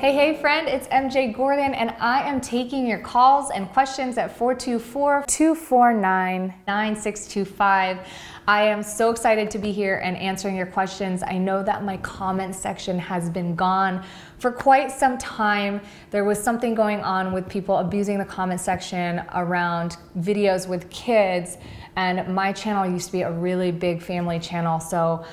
Hey, hey, friend, it's MJ Gordon, and I am taking your calls and questions at 424 249 9625. I am so excited to be here and answering your questions. I know that my comment section has been gone for quite some time. There was something going on with people abusing the comment section around videos with kids, and my channel used to be a really big family channel, so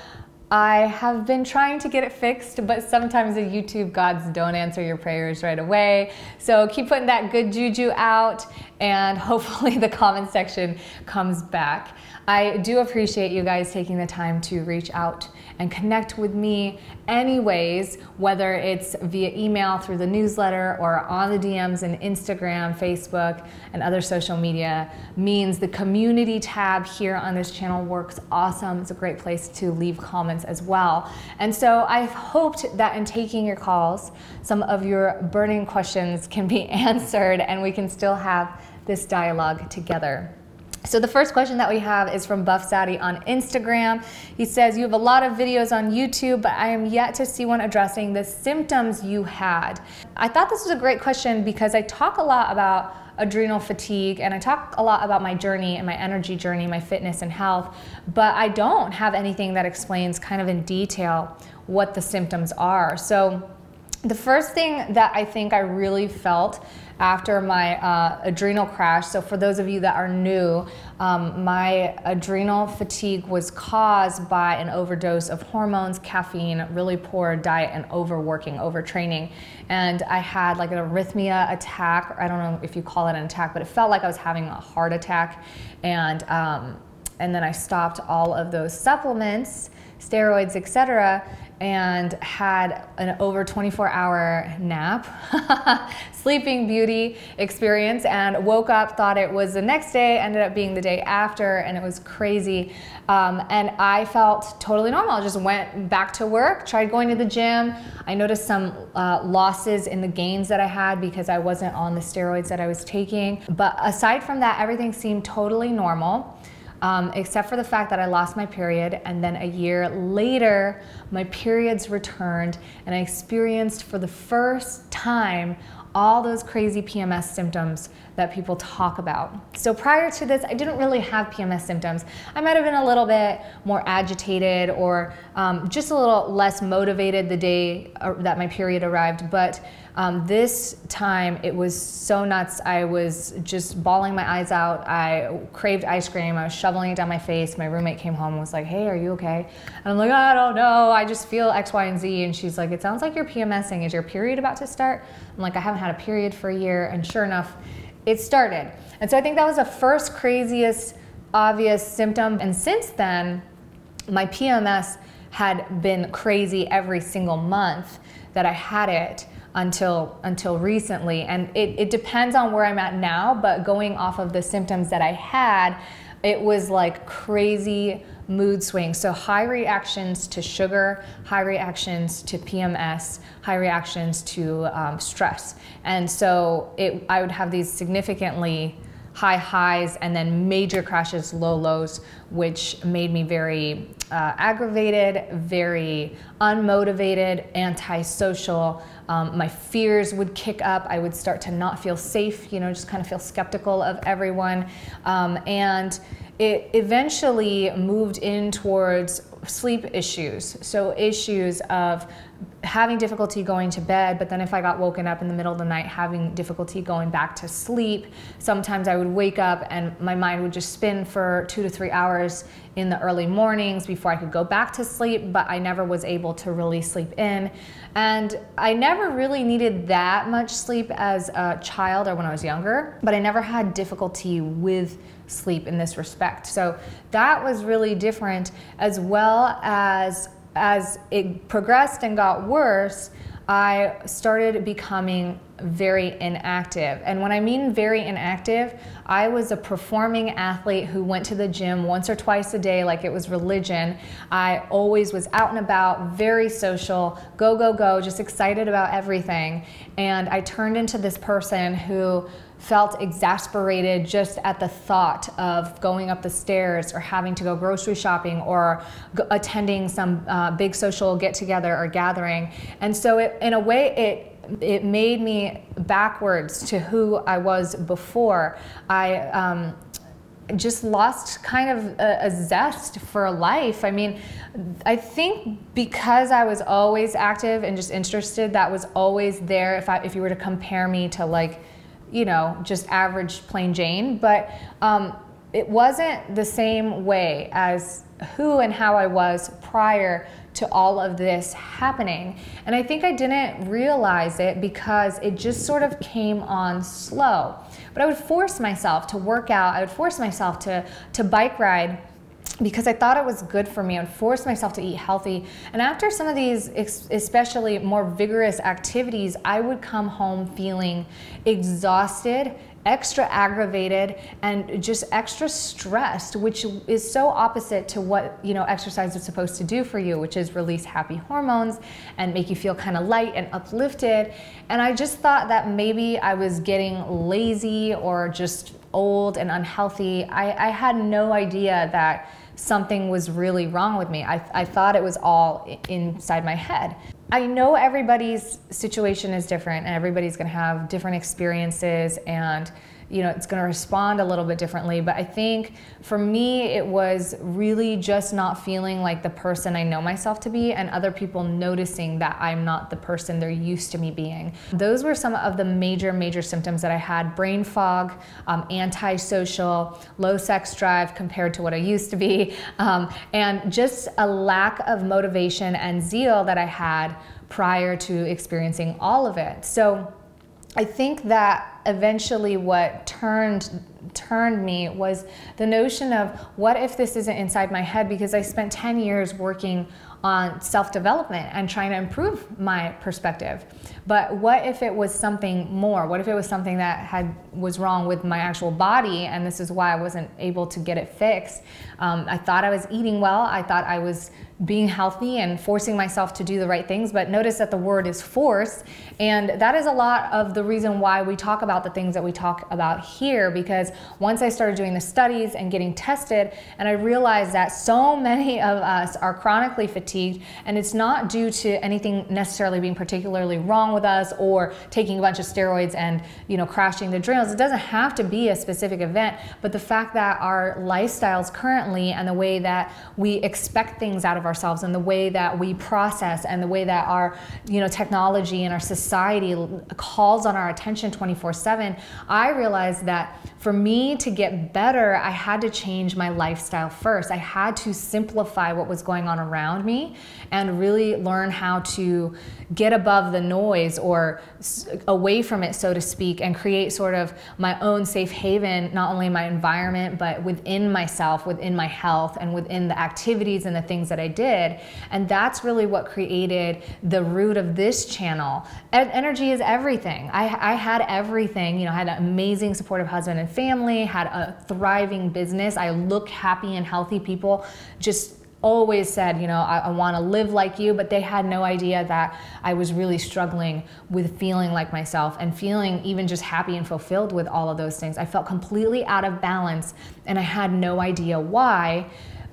I have been trying to get it fixed, but sometimes the YouTube gods don't answer your prayers right away. So keep putting that good juju out, and hopefully the comment section comes back. I do appreciate you guys taking the time to reach out and connect with me anyways, whether it's via email through the newsletter or on the DMs and Instagram, Facebook, and other social media means the community tab here on this channel works awesome. It's a great place to leave comments as well. And so I've hoped that in taking your calls, some of your burning questions can be answered and we can still have this dialogue together. So the first question that we have is from Buff Zaddy on Instagram. He says, you have a lot of videos on YouTube, but I am yet to see one addressing the symptoms you had. I thought this was a great question because I talk a lot about adrenal fatigue and I talk a lot about my journey and my energy journey, my fitness and health, but I don't have anything that explains kind of in detail what the symptoms are. So the first thing that I think I really felt after my uh, adrenal crash. So, for those of you that are new, um, my adrenal fatigue was caused by an overdose of hormones, caffeine, really poor diet, and overworking, overtraining. And I had like an arrhythmia attack. I don't know if you call it an attack, but it felt like I was having a heart attack. And um, and then I stopped all of those supplements, steroids, etc and had an over 24 hour nap, sleeping beauty experience, and woke up, thought it was the next day, ended up being the day after, and it was crazy. Um, and I felt totally normal. I just went back to work, tried going to the gym. I noticed some uh, losses in the gains that I had because I wasn't on the steroids that I was taking. But aside from that, everything seemed totally normal um, except for the fact that I lost my period. And then a year later, my periods returned, and I experienced for the first time all those crazy PMS symptoms that people talk about. So prior to this, I didn't really have PMS symptoms. I might have been a little bit more agitated or um, just a little less motivated the day uh, that my period arrived, but um, this time it was so nuts. I was just bawling my eyes out. I craved ice cream. I was shoveling it down my face. My roommate came home and was like, "Hey, are you okay?" And I'm like, "I don't know. I just feel X, Y, and Z." And she's like, "It sounds like you're PMSing. Is your period about to start?" I'm like, "I haven't had a period for a year." And sure enough, it started. And so I think that was the first craziest obvious symptom. And since then, my PMS had been crazy every single month that I had it until until recently. And it, it depends on where i'm at now but going off of the symptoms that i had it was like crazy mood swings. So high reactions to sugar high reactions to pms high reactions to um, stress. And so it, i would have these significantly high highs and then major crashes low lows which made me very uh, aggravated very unmotivated antisocial um, my fears would kick up. I would start to not feel safe, you know, just kind of feel skeptical of everyone. Um, and it eventually moved in towards sleep issues. So, issues of having difficulty going to bed, but then if I got woken up in the middle of the night, having difficulty going back to sleep. Sometimes I would wake up and my mind would just spin for two to three hours in the early mornings before I could go back to sleep, but I never was able to really sleep in. And I never really needed that much sleep as a child or when I was younger, but I never had difficulty with sleep in this respect. So that was really different as well as as it progressed and got worse, I started becoming very inactive. And when I mean very inactive, I was a performing athlete who went to the gym once or twice a day like it was religion. I always was out and about, very social, go, go, go, just excited about everything. And I turned into this person who felt exasperated just at the thought of going up the stairs or having to go grocery shopping or attending some uh, big social get together or gathering. And so, it, in a way, it it made me backwards to who I was before. I um, just lost kind of a, a, zest for life. I mean, I think because I was always active and just interested, that was always there. If I if you were to compare me to like, you know, just average plain Jane, but um, it wasn't the same way as who and how I was prior to all of this happening. And I think I didn't realize it because it just sort of came on slow. But I would force myself to work out, I would force myself to, to bike ride because I thought it was good for me. I forced myself to eat healthy. And after some of these, especially more vigorous activities, I would come home feeling exhausted extra aggravated and just extra stressed, which is so opposite to what you know exercise is supposed to do for you, which is release happy hormones and make you feel kind of light and uplifted. And I just thought that maybe I was getting lazy or just old and unhealthy. I, I had no idea that something was really wrong with me. I, I thought it was all inside my head. I know everybody's situation is different and everybody's to have different experiences and you know, it's going to respond a little bit differently. But I think for me, it was really just not feeling like the person I know myself to be, and other people noticing that I'm not the person they're used to me being. Those were some of the major, major symptoms that I had brain fog, um, antisocial, low sex drive compared to what I used to be, um, and just a lack of motivation and zeal that I had prior to experiencing all of it. So I think that eventually what turned turned me was the notion of what if this isn't inside my head because I spent 10 years working on self-development and trying to improve my perspective. But what if it was something more? What if it was something that had was wrong with my actual body and this is why I wasn't able to get it fixed? Um, I thought I was eating well. I thought I was being healthy and forcing myself to do the right things. But notice that the word is force. And that is a lot of the reason why we talk about the things that we talk about here. Because once I started doing the studies and getting tested, and I realized that so many of us are chronically fatigued, and it's not due to anything necessarily being particularly wrong with us or taking a bunch of steroids and you know crashing the adrenals. It doesn't have to be a specific event, but the fact that our lifestyles currently and the way that we expect things out of ourselves and the way that we process and the way that our you know technology and our society calls on our attention 24/7 I realized that for me to get better I had to change my lifestyle first I had to simplify what was going on around me and really learn how to get above the noise or away from it so to speak and create sort of my own safe haven not only in my environment but within myself within my health and within the activities and the things that I did. And that's really what created the root of this channel. energy is everything. I, I had everything, you know, I had an amazing supportive husband and family, had a thriving business. I look happy and healthy people just always said, you know, I, I want to live like you, but they had no idea that I was really struggling with feeling like myself and feeling even just happy and fulfilled with all of those things. I felt completely out of balance and I had no idea why.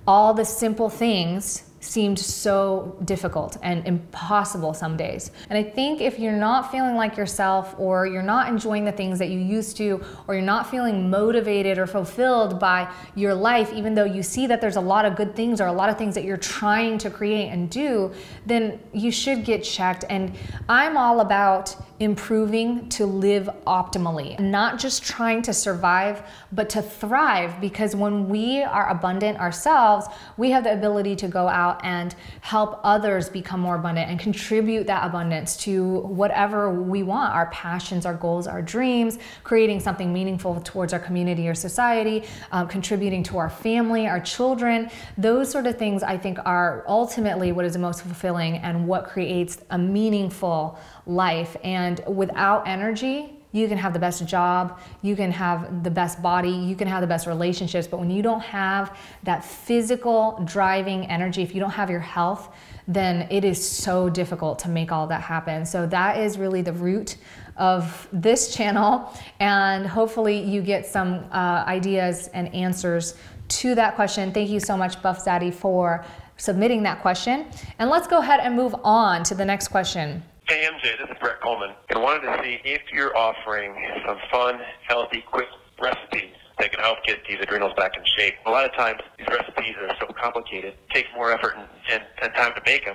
All the simple things seemed so difficult and impossible some days. And I think if you're not feeling like yourself or you're not enjoying the things that you used to or you're not feeling motivated or fulfilled by your life even though you see that there's a lot of good things or a lot of things that you're trying to create and do, then you should get checked and I'm all about improving to live optimally, not just trying to survive, but to thrive. Because when we are abundant ourselves, we have the ability to go out and help others become more abundant and contribute that abundance to whatever we want our passions, our goals, our dreams, creating something meaningful towards our community or society, um, contributing to our family, our children. Those sort of things I think are ultimately what is the most fulfilling and what creates a meaningful life. And without energy, you can have the best job, you can have the best body, you can have the best relationships. But when you don't have that physical driving energy, if you don't have your health, then it is so difficult to make all that happen. So that is really the root of this channel. And hopefully you get some uh, ideas and answers to that question. Thank you so much, Buff Zaddy, for submitting that question. And let's go ahead and move on to the next question. Hey MJ, this is Brett Coleman, and wanted to see if you're offering some fun, healthy, quick recipes that can help get these adrenals back in shape. A lot of times, these recipes are so complicated, take more effort and, and, and time to make them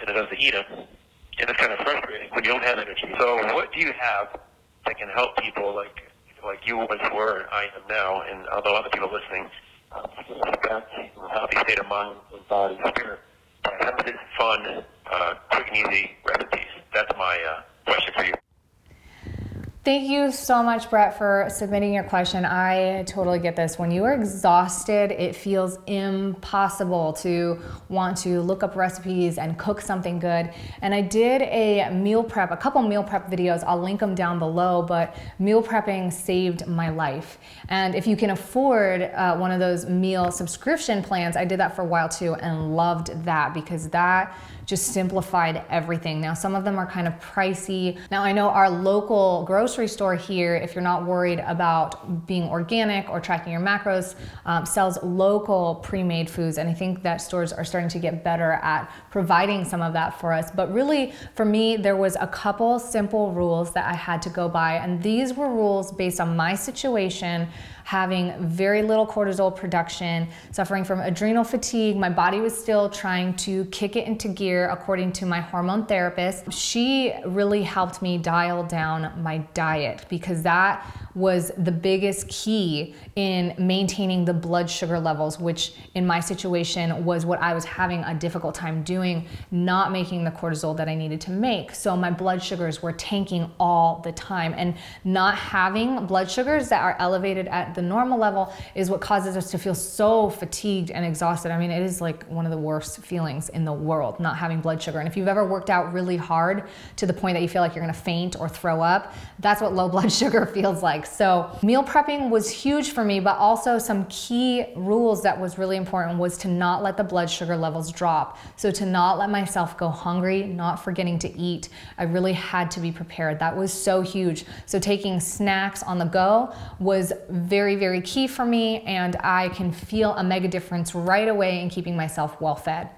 than it does to eat them, and it's kind of frustrating when you don't have energy. So, what do you have that can help people like like you once were, and I am now, and although other people listening, uh, back to a healthy state of mind, body, spirit, by limited, fun, uh, quick and easy recipes. That's my uh, question for you. Thank you so much, Brett, for submitting your question. I totally get this. When you are exhausted, it feels impossible to want to look up recipes and cook something good. And I did a meal prep, a couple meal prep videos. I'll link them down below, but meal prepping saved my life. And if you can afford uh, one of those meal subscription plans, I did that for a while too and loved that because that just simplified everything. Now, some of them are kind of pricey. Now, I know our local grocery store here, if you're not worried about being organic or tracking your macros, um, sells local pre-made foods. And I think that stores are starting to get better at providing some of that for us. But really, for me, there was a couple simple rules that I had to go by. And these were rules based on my situation having very little cortisol production, suffering from adrenal fatigue. My body was still trying to kick it into gear according to my hormone therapist. She really helped me dial down my diet because that was the biggest key in maintaining the blood sugar levels, which in my situation was what I was having a difficult time doing, not making the cortisol that I needed to make. So my blood sugars were tanking all the time. And not having blood sugars that are elevated at the normal level is what causes us to feel so fatigued and exhausted. I mean, it is like one of the worst feelings in the world, not having blood sugar. And if you've ever worked out really hard to the point that you feel like you're gonna faint or throw up, that's what low blood sugar feels like. So meal prepping was huge for me, but also some key rules that was really important was to not let the blood sugar levels drop. So to not let myself go hungry, not forgetting to eat. I really had to be prepared. That was so huge. So taking snacks on the go was very, very key for me. And I can feel a mega difference right away in keeping myself well fed.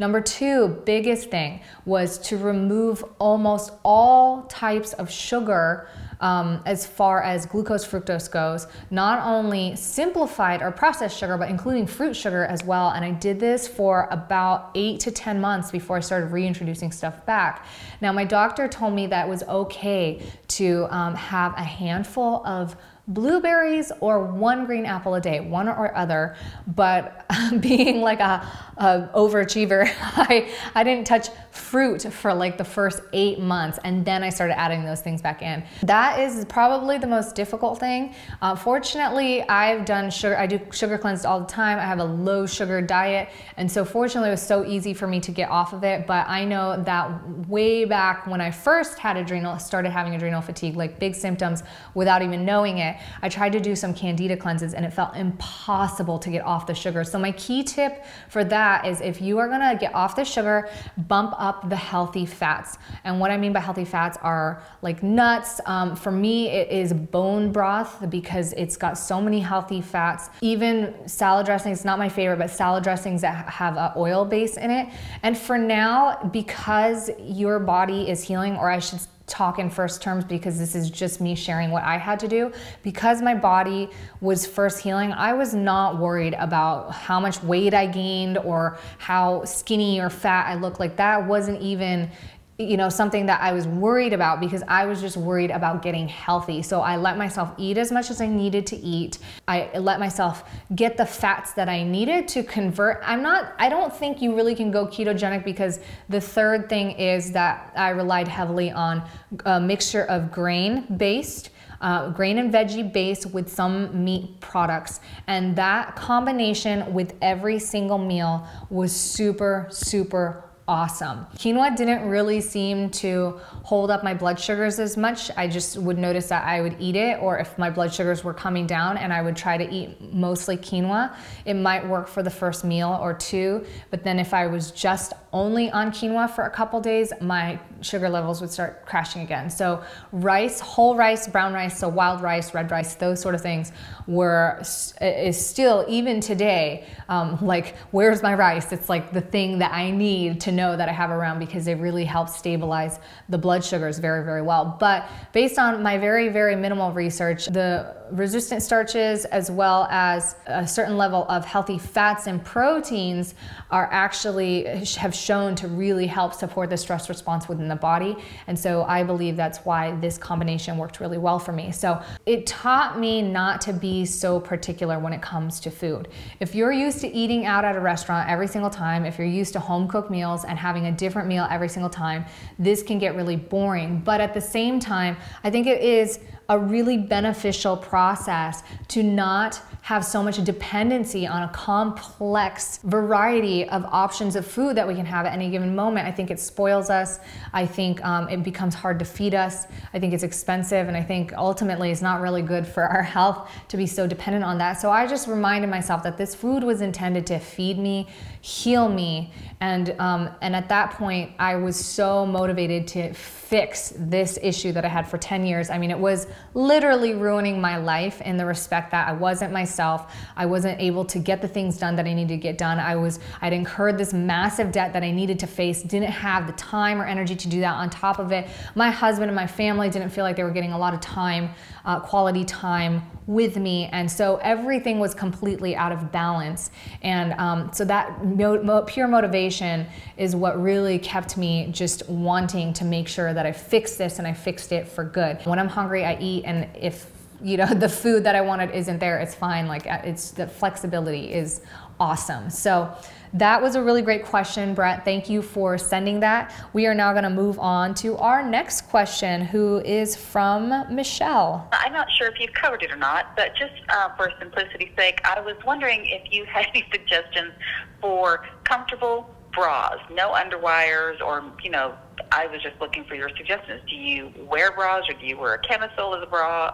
Number two, biggest thing was to remove almost all types of sugar um, as far as glucose fructose goes, not only simplified or processed sugar, but including fruit sugar as well. And I did this for about eight to 10 months before I started reintroducing stuff back. Now, my doctor told me that it was okay to um, have a handful of blueberries or one green apple a day, one or other. But being like a, a, overachiever, I, I didn't touch fruit for like the first eight months and then I started adding those things back in. That is probably the most difficult thing. Uh, fortunately, I've done sugar, I do sugar cleansed all the time. I have a low sugar diet. And so fortunately it was so easy for me to get off of it. But I know that way back when I first had adrenal, started having adrenal fatigue, like big symptoms without even knowing it, I tried to do some candida cleanses and it felt impossible to get off the sugar. So my key tip for that is if you are gonna get off the sugar, bump up the healthy fats. And what I mean by healthy fats are like nuts. Um, for me, it is bone broth because it's got so many healthy fats. Even salad dressings, not my favorite, but salad dressings that have an oil base in it. And for now, because your body is healing, or I should talk in first terms because this is just me sharing what I had to do. Because my body was first healing, I was not worried about how much weight I gained or how skinny or fat I looked like. That wasn't even you know something that I was worried about because I was just worried about getting healthy. So I let myself eat as much as I needed to eat. I let myself get the fats that I needed to convert. I'm not I don't think you really can go ketogenic because the third thing is that I relied heavily on a mixture of grain based uh, grain and veggie base with some meat products. And that combination with every single meal was super, super awesome. Quinoa didn't really seem to hold up my blood sugars as much. I just would notice that I would eat it, or if my blood sugars were coming down and I would try to eat mostly quinoa, it might work for the first meal or two. But then if I was just only on quinoa for a couple days, my sugar levels would start crashing again. So, rice, whole rice, brown rice, so wild rice, red rice, those sort of things were is still even today um, like where's my rice? It's like the thing that I need to know that I have around because they really help stabilize the blood sugars very very well. But based on my very very minimal research, the resistant starches as well as a certain level of healthy fats and proteins are actually have shown to really help support the stress response within the body. And so I believe that's why this combination worked really well for me. So it taught me not to be so particular when it comes to food. If you're used to eating out at a restaurant every single time, if you're used to home cooked meals and having a different meal every single time, this can get really boring. But at the same time, I think it is a really beneficial process to not have so much dependency on a complex variety of options of food that we can have at any given moment. I think it spoils us. I think um, it becomes hard to feed us. I think it's expensive, and I think ultimately it's not really good for our health to be so dependent on that. So I just reminded myself that this food was intended to feed me, heal me, and um, and at that point I was so motivated to fix this issue that I had for 10 years. I mean, it was literally ruining my life in the respect that I wasn't myself. I wasn't able to get the things done that I needed to get done. I was, I'd incurred this massive debt that I needed to face, didn't have the time or energy to do that. On top of it, my husband and my family didn't feel like they were getting a lot of time, uh, quality time with me. And so everything was completely out of balance. And um, so that mo- mo- pure motivation is what really kept me just wanting to make sure that I fixed this and I fixed it for good. When I'm hungry, I eat, and if you know the food that I wanted isn't there, it's fine. Like uh, it's the flexibility is awesome. So that was a really great question, Brett. Thank you for sending that. We are now going to move on to our next question, who is from Michelle. I'm not sure if you've covered it or not, but just uh, for simplicity's sake, I was wondering if you had any suggestions for comfortable bras, no underwires, or you know, I was just looking for your suggestions. Do you wear bras, or do you wear a camisole as a bra?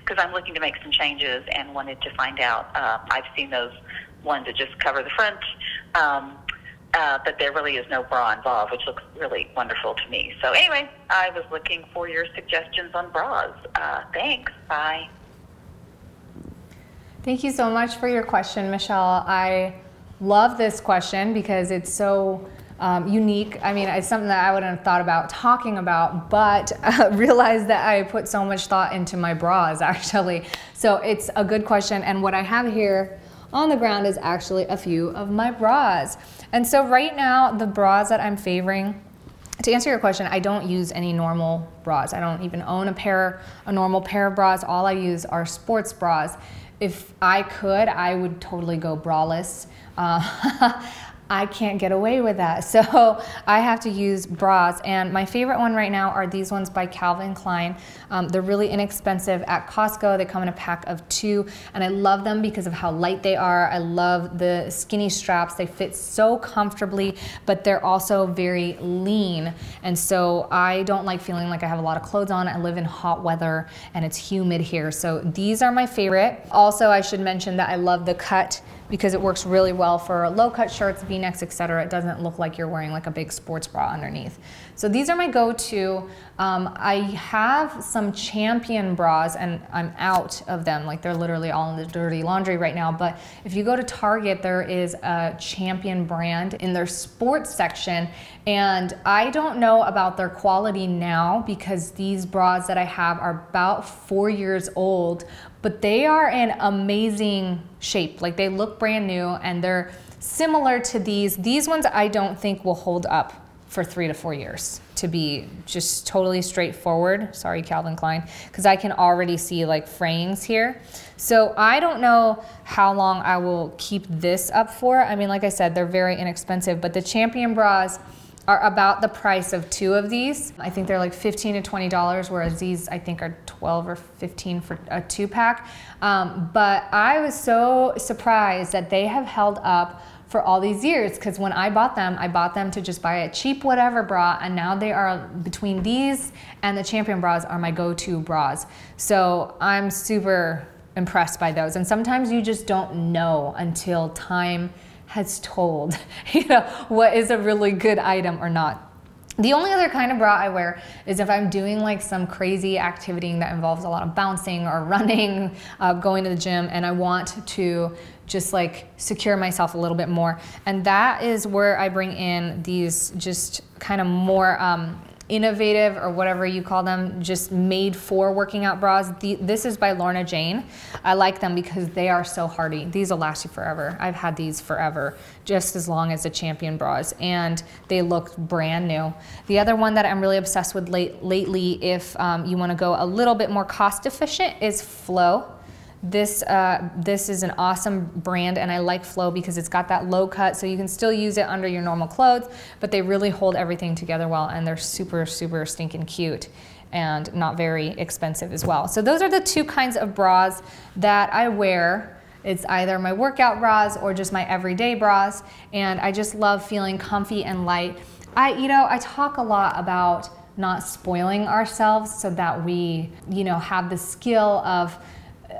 Because um, I'm looking to make some changes and wanted to find out. Uh, I've seen those ones that just cover the front. Um, uh, but there really is no bra involved, which looks really wonderful to me. So anyway, I was looking for your suggestions on bras. Uh, thanks. Bye. Thank you so much for your question, Michelle. I love this question because it's so um, unique. I mean, it's something that I wouldn't have thought about talking about, but uh, realized that I put so much thought into my bras actually. So it's a good question. And what I have here on the ground is actually a few of my bras. And so right now, the bras that I'm favoring, to answer your question, I don't use any normal bras. I don't even own a pair, a normal pair of bras. All I use are sports bras. If I could, I would totally go braless. Uh, I can't get away with that. So I have to use bras. And my favorite one right now are these ones by Calvin Klein. Um, they're really inexpensive at Costco. They come in a pack of two. And I love them because of how light they are. I love the skinny straps. They fit so comfortably, but they're also very lean. And so I don't like feeling like I have a lot of clothes on. I live in hot weather and it's humid here. So these are my favorite. Also, I should mention that I love the cut because it works really well for low cut shirts, v-necks, etc. It doesn't look like you're wearing like a big sports bra underneath. So these are my go-to. Um, I have some Champion bras and I'm out of them. Like they're literally all in the dirty laundry right now. But if you go to Target, there is a Champion brand in their sports section. And I don't know about their quality now because these bras that I have are about four years old, but they are in amazing shape. Like they look brand new and they're similar to these. These ones I don't think will hold up for three to four years to be just totally straightforward. Sorry, Calvin Klein, because I can already see like frayings here. So I don't know how long I will keep this up for. I mean, like I said, they're very inexpensive, but the Champion bras, are about the price of two of these. I think they're like 15 to $20, whereas these I think are 12 or 15 for a two pack. Um, but I was so surprised that they have held up for all these years because when I bought them, I bought them to just buy a cheap whatever bra, and now they are between these and the Champion bras are my go to bras. So I'm super impressed by those. And sometimes you just don't know until time has told, you know, what is a really good item or not. The only other kind of bra I wear is if I'm doing like some crazy activity that involves a lot of bouncing or running, uh, going to the gym, and I want to just like secure myself a little bit more. And that is where I bring in these just kind of more um, innovative or whatever you call them, just made for working out bras. The, this is by Lorna Jane. I like them because they are so hardy. These will last you forever. I've had these forever, just as long as the Champion bras, and they look brand new. The other one that I'm really obsessed with late, lately, if um, you want to go a little bit more cost efficient, is Flo. This, uh, this is an awesome brand and I like Flow because it's got that low cut so you can still use it under your normal clothes, but they really hold everything together well and they're super, super stinking cute and not very expensive as well. So those are the two kinds of bras that I wear. It's either my workout bras or just my everyday bras and I just love feeling comfy and light. I, you know, I talk a lot about not spoiling ourselves so that we, you know, have the skill of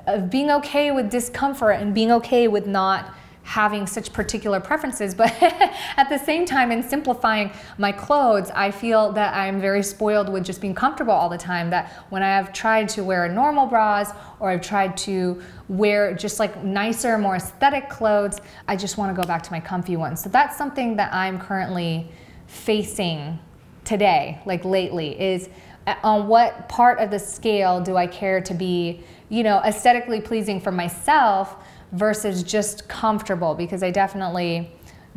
of being okay with discomfort and being okay with not having such particular preferences but at the same time in simplifying my clothes i feel that i'm very spoiled with just being comfortable all the time that when i have tried to wear normal bras or i've tried to wear just like nicer more aesthetic clothes i just want to go back to my comfy ones. So that's something that i'm currently facing today like lately is Uh, on what part of the scale do i care to be you know, aesthetically pleasing for myself versus just comfortable because I definitely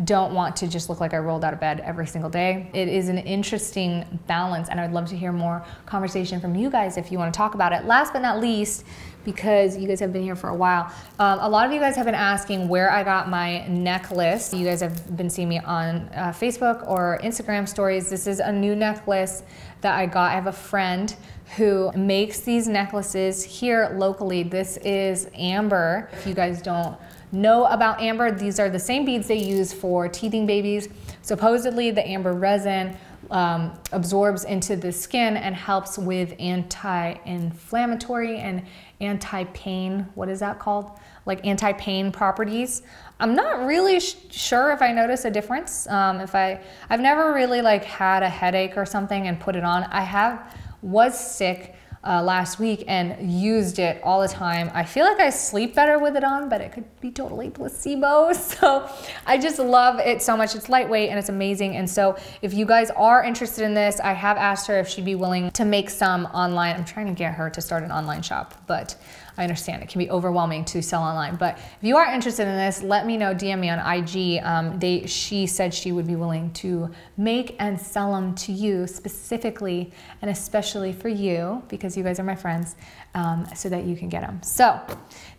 don't want to just look like I rolled out of bed every single day. It is an interesting balance, and I'd love to hear more conversation from you guys if you want to talk about it. Last but not least, because you guys have been here for a while, um, a lot of you guys have been asking where I got my necklace. You guys have been seeing me on uh, Facebook or Instagram stories. This is a new necklace that I got. I have a friend who makes these necklaces here locally. This is Amber. If you guys don't know about Amber, these are the same beads they use for teething babies. Supposedly, the amber resin um, absorbs into the skin and helps with anti-inflammatory and anti-pain. What is that called? Like anti-pain properties. I'm not really sh- sure if I notice a difference. Um, if I, I've never really like had a headache or something and put it on. I have was sick uh, last week and used it all the time. I feel like I sleep better with it on, but it could be totally placebo. So I just love it so much. It's lightweight and it's amazing. And so if you guys are interested in this, I have asked her if she'd be willing to make some online. I'm trying to get her to start an online shop, but I understand it can be overwhelming to sell online. But if you are interested in this, let me know. DM me on IG. Um, they, she said she would be willing to make and sell them to you specifically and especially for you because you guys are my friends, um, so that you can get them. So,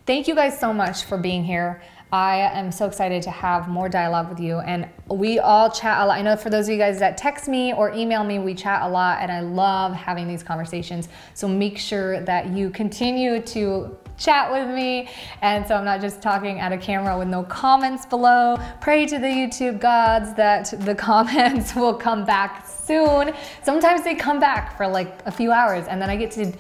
thank you guys so much for being here. I am so excited to have more dialogue with you. And we all chat a lot. I know for those of you guys that text me or email me, we chat a lot, and I love having these conversations. So make sure that you continue to chat with me. And so I'm not just talking at a camera with no comments below. Pray to the YouTube gods that the comments will come back soon. Sometimes they come back for like a few hours, and then I get to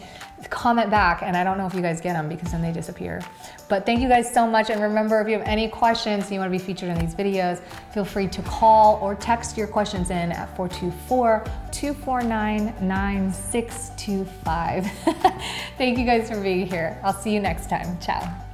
comment back and I don't know if you guys get them because then they disappear. But thank you guys so much and remember if you have any questions and you want to be featured in these videos, feel free to call or text your questions in at 424-249-9625. thank you guys for being here. I'll see you next time. Ciao.